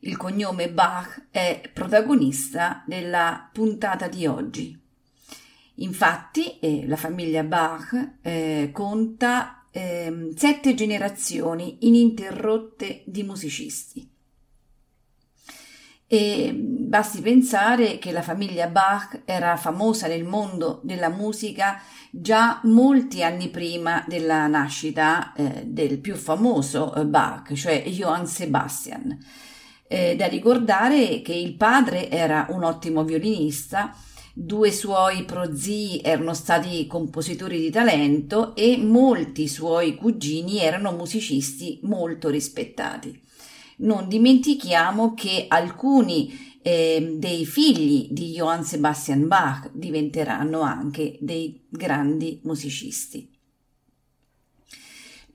Il cognome Bach è protagonista della puntata di oggi. Infatti, eh, la famiglia Bach eh, conta eh, sette generazioni ininterrotte di musicisti. E basti pensare che la famiglia Bach era famosa nel mondo della musica già molti anni prima della nascita eh, del più famoso eh, Bach, cioè Johann Sebastian. Eh, da ricordare che il padre era un ottimo violinista, due suoi prozii erano stati compositori di talento e molti suoi cugini erano musicisti molto rispettati non dimentichiamo che alcuni eh, dei figli di Johann Sebastian Bach diventeranno anche dei grandi musicisti.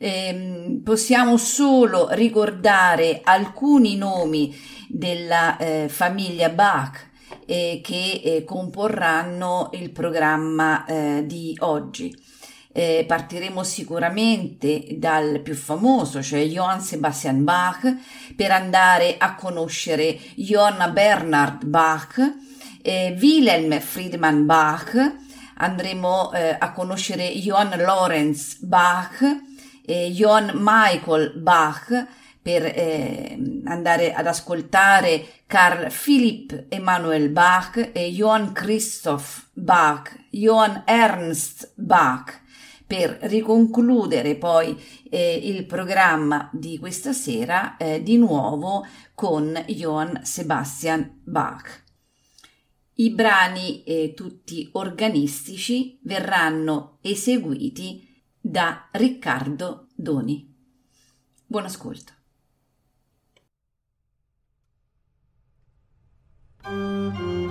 Eh, possiamo solo ricordare alcuni nomi della eh, famiglia Bach eh, che eh, comporranno il programma eh, di oggi. Eh, partiremo sicuramente dal più famoso, cioè Johann Sebastian Bach, per andare a conoscere Johann Bernhard Bach, eh, Wilhelm Friedman Bach, andremo eh, a conoscere Johann Lorenz Bach, eh, Johann Michael Bach, per eh, andare ad ascoltare Carl Philipp Emanuel Bach e Johann Christoph Bach, Johann Ernst Bach per riconcludere poi eh, il programma di questa sera eh, di nuovo con Johann Sebastian Bach. I brani eh, tutti organistici verranno eseguiti da Riccardo Doni. Buon ascolto. thank